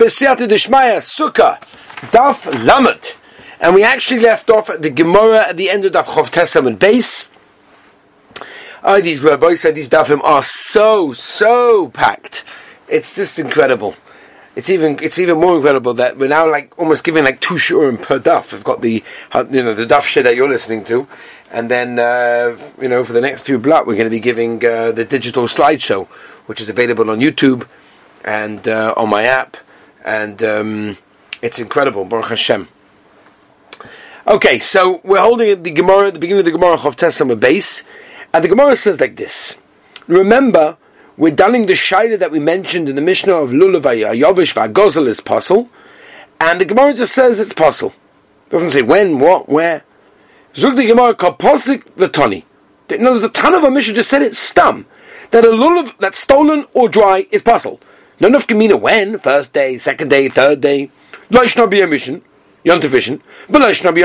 B'siyata Deshmaya Sukkah Daf Lamed, and we actually left off at the Gemara at the end of Daf Chov Testament base. Oh, these rabbis said these dafim are so so packed. It's just incredible. It's even it's even more incredible that we're now like almost giving like two shurim per daf. We've got the you know the daf shit that you're listening to, and then uh, you know for the next few block we're going to be giving uh, the digital slideshow, which is available on YouTube and uh, on my app, and um, it's incredible. Baruch Hashem. Okay, so we're holding the Gemara at the beginning of the Gemara of Testament base, and the Gemara says like this. Remember, we're dulling the shaila that we mentioned in the Mishnah of Lulav Yovish Vagozel is possible, and the Gemara just says it's possible. Doesn't say when, what, where. Zug the Gemara kaposik latoni. No, the ton of a Mishnah just said it's stum that a lulav that's stolen or dry is possible. None of Gemina when first day, second day, third day. Loish not be a mission, vision, but loish not be.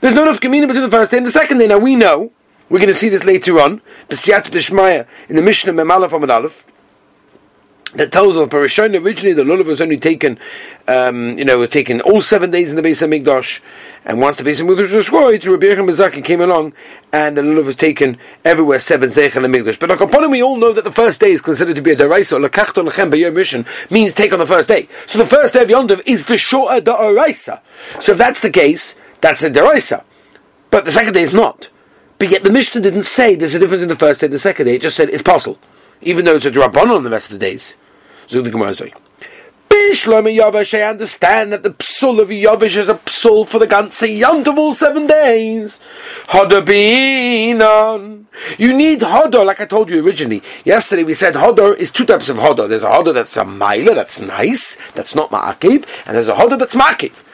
There's no enough Gemina between the first day and the second day. Now we know we're going to see this later on. B'siyat Deshmaya in the Mishnah Memalef Amad Aleph that tells us Parashon originally the lulav was only taken, um, you know, was taken all seven days in the base of Mikdash, and once the base of Mikdash was destroyed, Rabbi Yochanan ben Zakai came along, and the lulav was taken everywhere seven days in the Mikdash. But like upon him, we all know that the first day is considered to be a deraisa. Lakachton lechem b'yom mission means take on the first day. So the first day of Yondav is for sure a deraisa. So if that's the case, that's a deraisa. But the second day is not. But yet the Mishnah didn't say there's a difference in the first day and the second day. It just said it's possible, even though it's a drabon on the rest of the days. Zug the Gemara say. Bishlomi Yavish, I understand that the psul of Yavish is a psul for the ganze yont of all seven days. Hodabinon. You need hodor, like I told you originally. Yesterday we said hodor is two types of hodor. There's a hodor that's a maila, that's nice, that's not ma'akiv, and there's a hodor that's ma'akiv.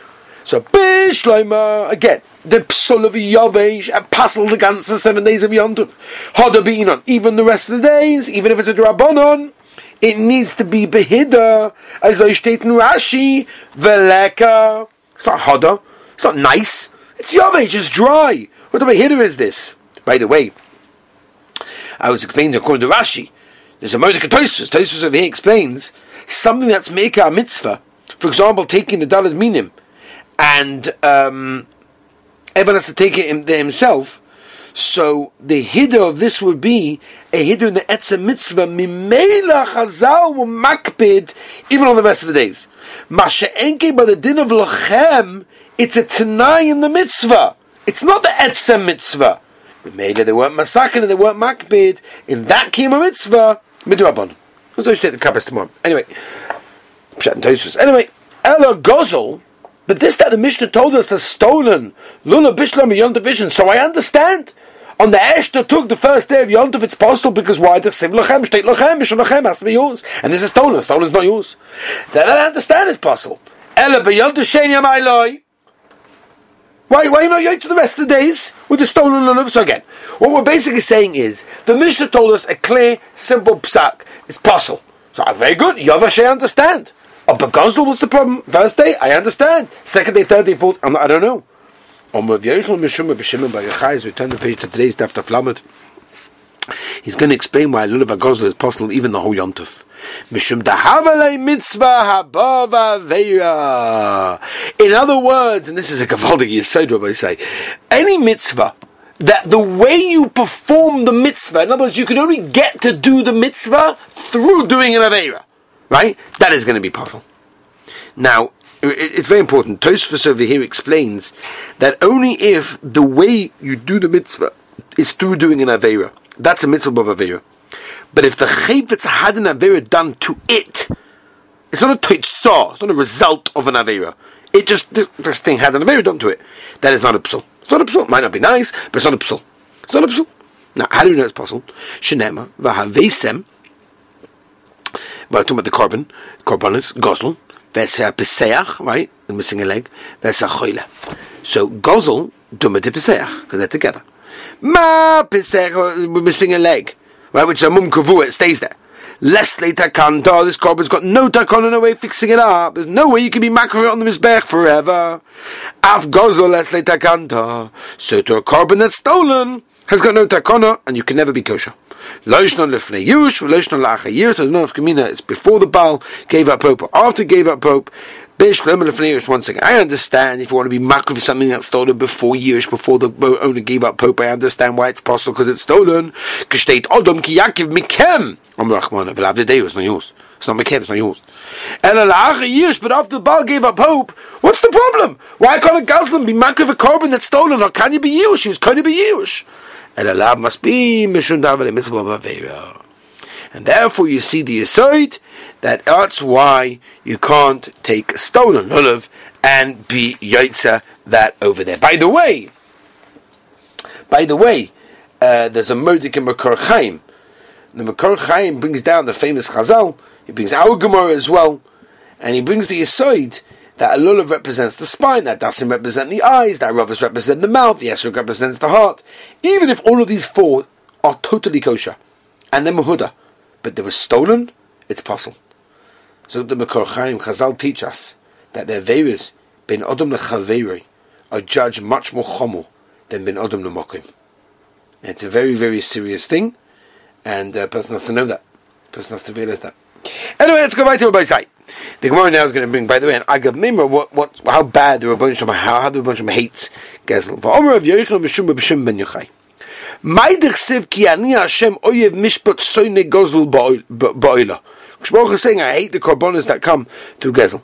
So Bishloima, again, the psul of Yavish, a passel the ganze seven days of yont. Hodabinon, even the rest of the days, even if it's a drabonon it needs to be behida, as I state in Rashi, veleka. It's not hoda. It's not nice. It's yavej, it's dry. What the behida is this? By the way, I was explaining according to Rashi. There's a Mordecai Toisus. Toisus over here explains something that's make a mitzvah. For example, taking the dalad minim, and um, everyone has to take it himself. So the hiddur of this would be a hiddur in the etzem mitzvah mimela chazal makpid even on the rest of the days. Masha'enke by the din of lochem, it's a tanai in the mitzvah. It's not the etzem mitzvah. Mimela they weren't masakin and they weren't makpid in that kima mitzvah midrabon. Let's go take the kabbas tomorrow. Anyway, anyway, Ella Gozel. But this that the Mishnah told us is stolen. Lula Bishlam Yom Division. So I understand on the Esther took the first day of Yontif, it's possible because why the Siv Lachem, State Lachem, Mishon Lachem has to be yours. And this is stolen. Stolen is not yours. Then I understand it's possible. Ella B'Yontif Shein Yamai Loi. Why, why not yoy to the rest of the days with the stolen lulav? So again, what we're basically saying is the Mishnah told us a clear, simple psak. It's possible. So very good. Yavash, I understand. Oh, but Gonzal was the problem. First day, I understand. Second day, third day, fourth, I'm I don't know. Omar Yechel Mishum B'Shimon Bar Yochai, we turn the page to today's Daf Taflamet. He's going to explain why Lulav HaGozl is possible even the whole Habava Veira. In other words, and this is a Gavaldig Yisod, Rabbi say, any mitzvah that the way you perform the mitzvah, in other words, you can only get to do the mitzvah through doing an Aveira. Right? That is going to be possible. Now, it's very important. Tosfos over here explains that only if the way you do the mitzvah is through doing an avera, that's a mitzvah of avera. But if the chayvetz had an avera done to it, it's not a teitzah, it's not a result of an avera. It just this, this, thing had an avera done to it. That is not a psul. It's not a psul. It might not be nice, but it's not a psul. It's not a psul. Now, how do we know it's possible? Shenema v'havesem. We're talking about the carbon, carbonis, gosel. Vesa Peseach, right? The missing a leg. Vesa Choyle. So Gozel, Duma de Peseach, because they're together. Ma Peseach, we're missing a leg, right? Which is a mum kavua, it stays there. Leslie Takanta, this carbon's got no takana, no way fixing it up. There's no way you can be macro on the Mizbech forever. Af Gozel Leslie Takanta. So to a carbon that's stolen, has got no takana, and you can never be kosher. Loishnon lefnei Yush, Loishnon years. So the nafkamina is before the Baal gave up Pope, or after gave up Pope. Bish lefnei One second, I understand if you want to be makr for something that's stolen before years, before the owner gave up Pope. I understand why it's possible because it's stolen. Gesteht Odom ki Yakiv mikem. Am Rachman, v'lavdei was not yours. It's not Mekem, it's not yours. And years, but after the Baal gave up hope, what's the problem? Why can't a Gazlan be makr of a carbon that's stolen, or can you be Yush? Was kind of be Yush. And Allah must be Mishun Davar And therefore you see the aside that that's why you can't take a stolen lulav and be Yaitza that over there. By the way, by the way, uh, there's a Modik in Makar Chaim. The Makar Chaim brings down the famous Chazal, he brings our Gemara as well, and he brings the aside that a lulav represents the spine, that dasim represent the eyes, that ravas represent the mouth, the esrog represents the heart. Even if all of these four are totally kosher, and they're mahuda, but they were stolen, it's possible. So the Makor Chaim Chazal teach us that their veris bin odom lechaveri are judged much more chomo than bin odom lemokim. It's a very very serious thing, and a person has to know that. A person has to realize that. Anyway, let's go back to what I say. The Gemara now is going to bring, by the way, an Agav Mimra, what, what, how bad the Rabban Shem, how, how the Rabban Shem hates Gezel. Va'omer of Yerichon b'shum b'shum ben Yochai. Maidich siv ki ani Hashem oyev mishpat soine gozel ba'oila. Kishmoch is saying, I hate the korbanos that come through Gezel.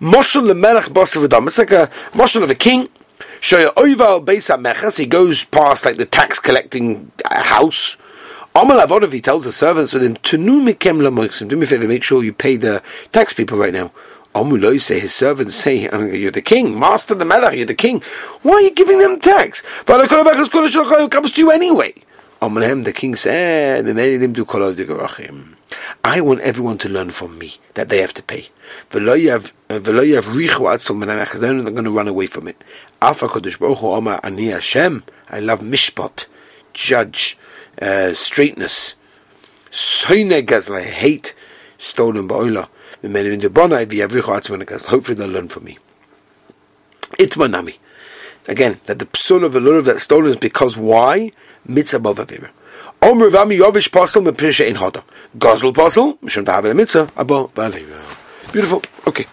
Moshel lemelech basav adam. It's like a moshel of a king. Shoya oival beis ha He goes past like the tax collecting uh, house. Amal he tells the servants with him, Tunu mikem lamoiksim, do me a favor, make sure you pay the tax people right now. Amuloi say his servants say, uh, You're the king, master the melech, you're the king. Why are you giving them tax? But it comes to you anyway. Amalhem, the king said, I want everyone to learn from me that they have to pay. They're not going to run away from it. I love mishpat, judge uh, straightness. Soine gazla, hate stolen ba'ola. Hopefully they'll learn from me. Itmanami. Again, that the psul of a lulav that's stolen is because why? Mitzvah above avira. Omer vami yovish posel meprisha in hoda. Gozl posel, mishum ta'avir mitzvah above avira. Beautiful. Okay.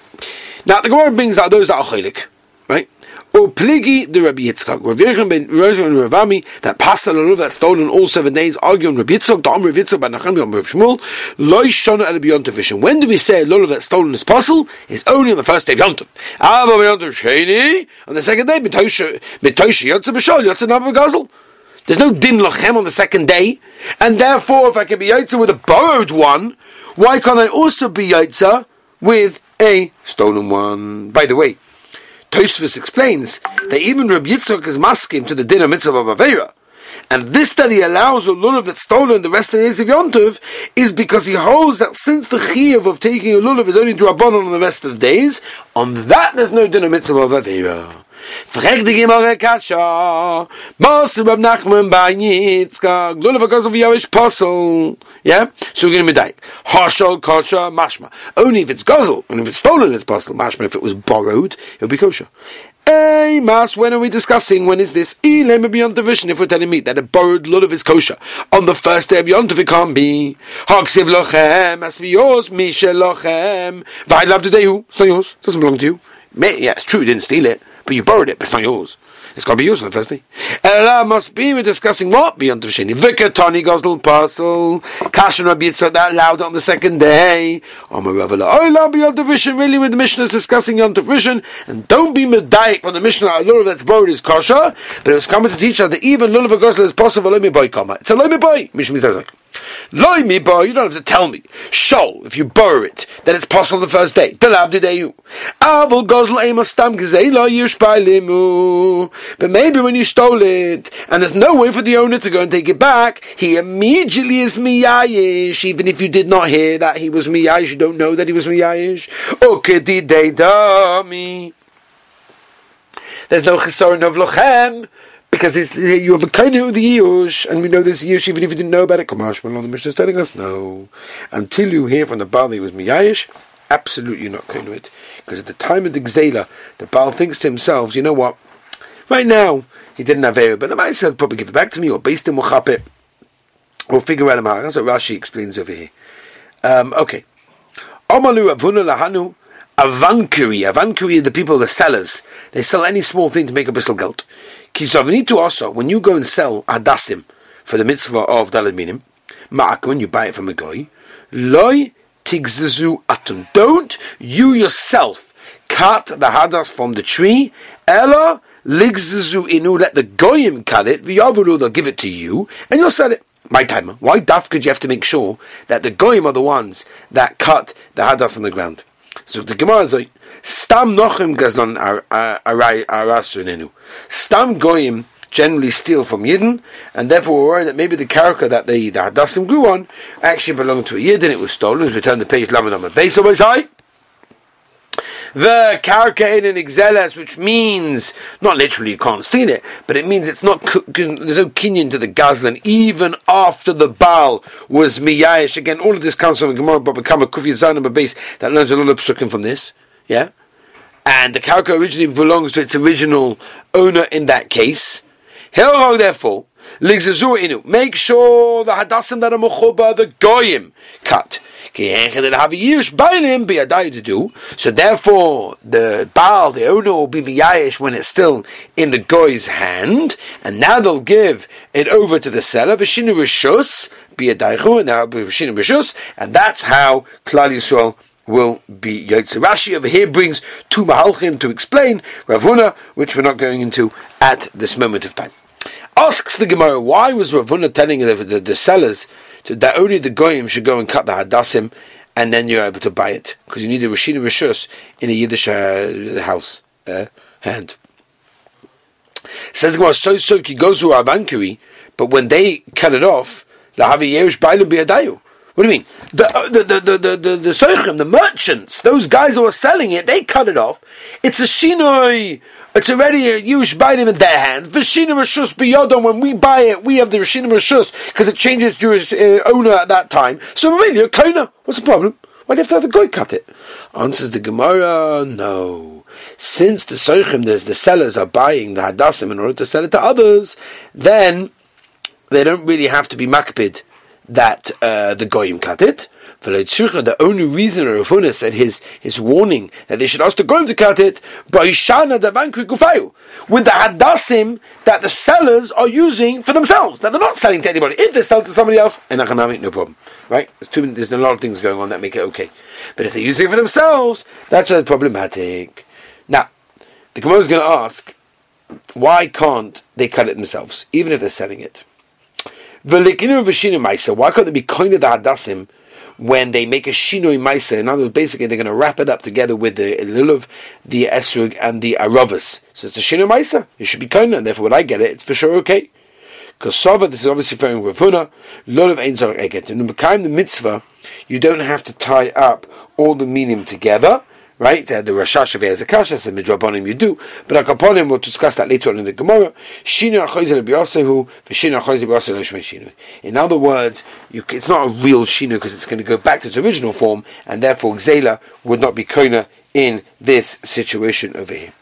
Now the Gemara brings out those that are chaylik, right? O pligi the Rabbi Yitzchak. Rav Yechon ben Rosh and Ravami that the lulav that stolen all seven days arguing Rabbi Yitzchak, Amr Rabbi Yitzchak, but Nachem Yom Rav Shmuel, loy shona el beyond vision. When do we say a lulav that stolen is possible? It's only on the first day of Yontav. Ava Yontav Sheni, on the second day, B'tosha Yotze B'shol, Yotze Nabar Gazel. There's no din lochem on the second day, and therefore, if I can be yotze with a borrowed one, why can't I also be yotze with a stolen one? By the way, Tosfos explains that even Rabbi Yitzchak is masking to the dinner mitzvah of Avera. And this that he allows a lulav that's stolen the rest of the days of Yontov is because he holds that since the chiyuv of taking a lulav is only to Rabbanon on the rest of the days, on that there's no dinner mitzvah of Avera. Frag die Gemara Kasha. Bos Rab Nachman bei Yitzka. Glule because of Yavish Posel. Yeah? So we're going to be like, Hashal Kasha Mashma. Only if it's Gozel. And if it's stolen, it's Posel. Mashma. If it was borrowed, it'll be kosher. Hey, Mas, when are we discussing? When is this? Elema beyond division. If we're telling me that a borrowed lulav is kosher on the first day of Yontif, it can't be. Haksiv lochem to be yours. Misha lochem. Vailav today who? It's not yours. It doesn't belong to you. Yeah, it's true. You didn't steal it but you borrowed it, but it's not yours. It's got to be yours on the first day. Ella must be, we're discussing what? Beyond the Sheni. Vikatoni goes little parcel. Kashan Rabbi Yitzhak that allowed on the second day. Omer Ravala. Oila oh, beyond the vision. Really, with the Mishnah is discussing Yom vision. And don't be medayik from the Mishnah. A lulav that's borrowed is kosher. But it was coming to teach us that even lulav gosel is possible. Let me buy comma. It's a me buy. Mishnah says Loi mi boy, you don't have to tell me. Show, if you borrow it, then it's possible the first day. But maybe when you stole it, and there's no way for the owner to go and take it back, he immediately is miyayish. Even if you did not hear that he was miyayish, you don't know that he was miyayish. Ukedi de dami. There's no chesaron of lochem because you have a kind of the Yush, and we know this Yush even if you didn't know about it. Kamash Malon, the Mishnah is telling us no. Until you hear from the Baal that he was Miyayish, absolutely not going to it. Because at the time of the Gzela, the Baal thinks to himself, you know what? Right now, he didn't have Erev, but I might say, probably give it back to me, or based in Muchapit. We'll figure out how. That's what Rashi explains over here. Um, okay. Omalu Avuna Lahanu Avankuri. Avankuri are the people, the sellers. They sell any small thing to make a bissel geld. Kisavnitu also, when you go and sell Adasim for the mitzvah of Dalad Minim, when you buy it from a guy, Loi Tigzazu Atun. Don't you yourself cut the Hadas from the tree, Ella Ligzazu Inu, let the Goyim cut it, V'yavulu, they'll give it to you, and you'll sell it my timer. Why daf could you have to make sure that the goyim are the ones that cut the hadas on the ground? So the Gemara is like, Stam nochem gaznon arasunenu. Stam goyim generally steal from Yidden, and therefore we're worried that maybe the character that the, the Hadassim grew on actually belonged to a Yidden, it was stolen. Let's return the page of high the karka in exeles, which means not literally you can't steal it, but it means it's not there's no kinyan to the gazlan even after the Baal was miyayish. Again, all of this comes from Gemara, but become a kufi zanim a base that learns a lot of psukim from this. Yeah, and the karka originally belongs to its original owner in that case. Helho, therefore, inu. Make sure the hadassim that are mechuba, the goyim, cut. So therefore, the Baal, the owner, will be miyayish when it's still in the goy's hand, and now they'll give it over to the seller, v'shinu rishus, and now v'shinu rishus, and that's how Klal Yisrael will be Yotze. Rashi over here brings two Mahalchim to explain Rav Huna, which we're not going into at this moment of time. Asks the Gemara, why was Rav Huna telling the, the, the sellers so that only the goyim should go and cut the hadassim, and then you're able to buy it because you need a rishina in a Yiddish uh, house uh, hand. Says Gemara, so so ki goes to avankari, but when they cut it off, the havi yerush bailu. What do you mean? The uh, the the the the the, the, the merchants, those guys who are selling it, they cut it off. It's a shinoi it's already a Yush biting in their hands. Vishina Rishus biyodon. When we buy it, we have the Rishina Rishus because it changes Jewish uh, owner at that time. So really, a kona. What's the problem? Why do you have to have the guy cut it? Answers the Gemara, no. Since the Soichim, the, the sellers are buying the Hadassim in order to sell it to others, then they don't really have to be makpid that uh, the goyim cut it. The only reason Rav Huna said his, his warning that they should ask the Goyim to cut it, with the Hadassim that the sellers are using for themselves. That they're not selling to anybody. If they sell to somebody else, and no problem. Right? There's, too, there's a lot of things going on that make it okay. But if they're using it for themselves, that's where it's problematic. Now, the Gemara is going to ask, why can't they cut it themselves, even if they're selling it? Why can't they be kind of the Hadassim when they make a shinoi maisa. In other words, basically they're going to wrap it up together with the lulav, the esrog, and the aravas. So it's a shinoi maisa. It should be kind, and therefore when I get it, it's for sure okay. Sova, this is obviously referring Rav Huna, of ein zarek eget. And in the mitzvah, you don't have to tie up all the meaning together right? Uh, the Rashash of Ezekasha, the Midrabanim you do, but Akaponim we'll discuss that later on in the Gemara. In other words, you, it's not a real shinu because it's going to go back to its original form, and therefore Xela would not be kona in this situation over here.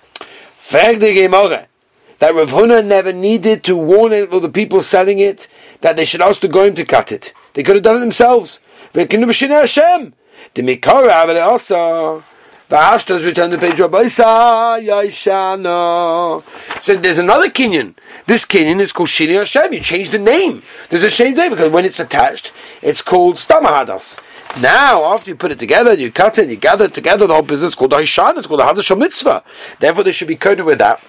That Rav Huna never needed to warn any of the people selling it that they should ask the goyim to cut it. They could have done it themselves. The Also V'ashtas return the page Rabbaisa Yaishana. So there's another Kenyan. This Kenyan is called Shini Hashem. You change the name. There's a change name because when it's attached, it's called Stamahadas. Now, after you put it together, you cut it, you gather it together, the whole business is called Haishan, it's called the Mitzvah. Therefore, they should be coded with that.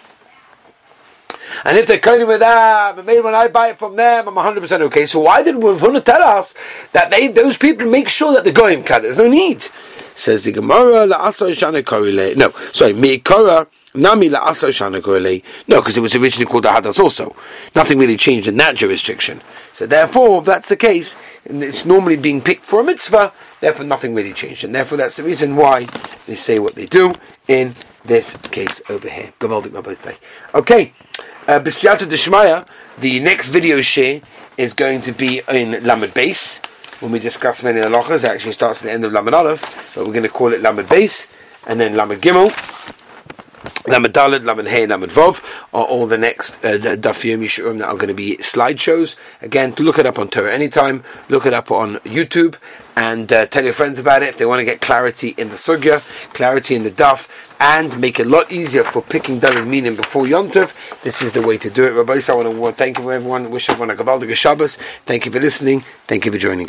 And if they're coding with that, maybe when I buy it from them, I'm 100% okay. So why did Rav Huna tell us that they, those people make sure that the goyim cut? There's no need. Says the Gemara, la'asar shana korile. No, sorry, mi'ikora, nami la'asar shana korile. No, because it was originally called the hadas also. Nothing really changed in that jurisdiction. So therefore, if that's the case, and it's normally being picked for a mitzvah, therefore nothing really changed. And therefore that's the reason why they say what they do in this case over here. Okay, uh, Deshmaya, the next video share is going to be in Lamed Base when we discuss many halachas, it actually starts at the end of Lamed Aleph, but we're going to call it Lamed Base, and then Lamed Gimel, Lamed Daled, Lamed Hey, Lamed Vov are all the next uh, Daf Shurim that are going to be slideshows. Again, to look it up on TorahAnytime, look it up on YouTube, and uh, tell your friends about it if they want to get clarity in the Sugya, clarity in the Daf, and make it a lot easier for picking Daled meaning before Yontov. This is the way to do it. Rabbi, I want to thank you for everyone, wish everyone a Gabaldig Shabbos. Thank you for listening, thank you for joining.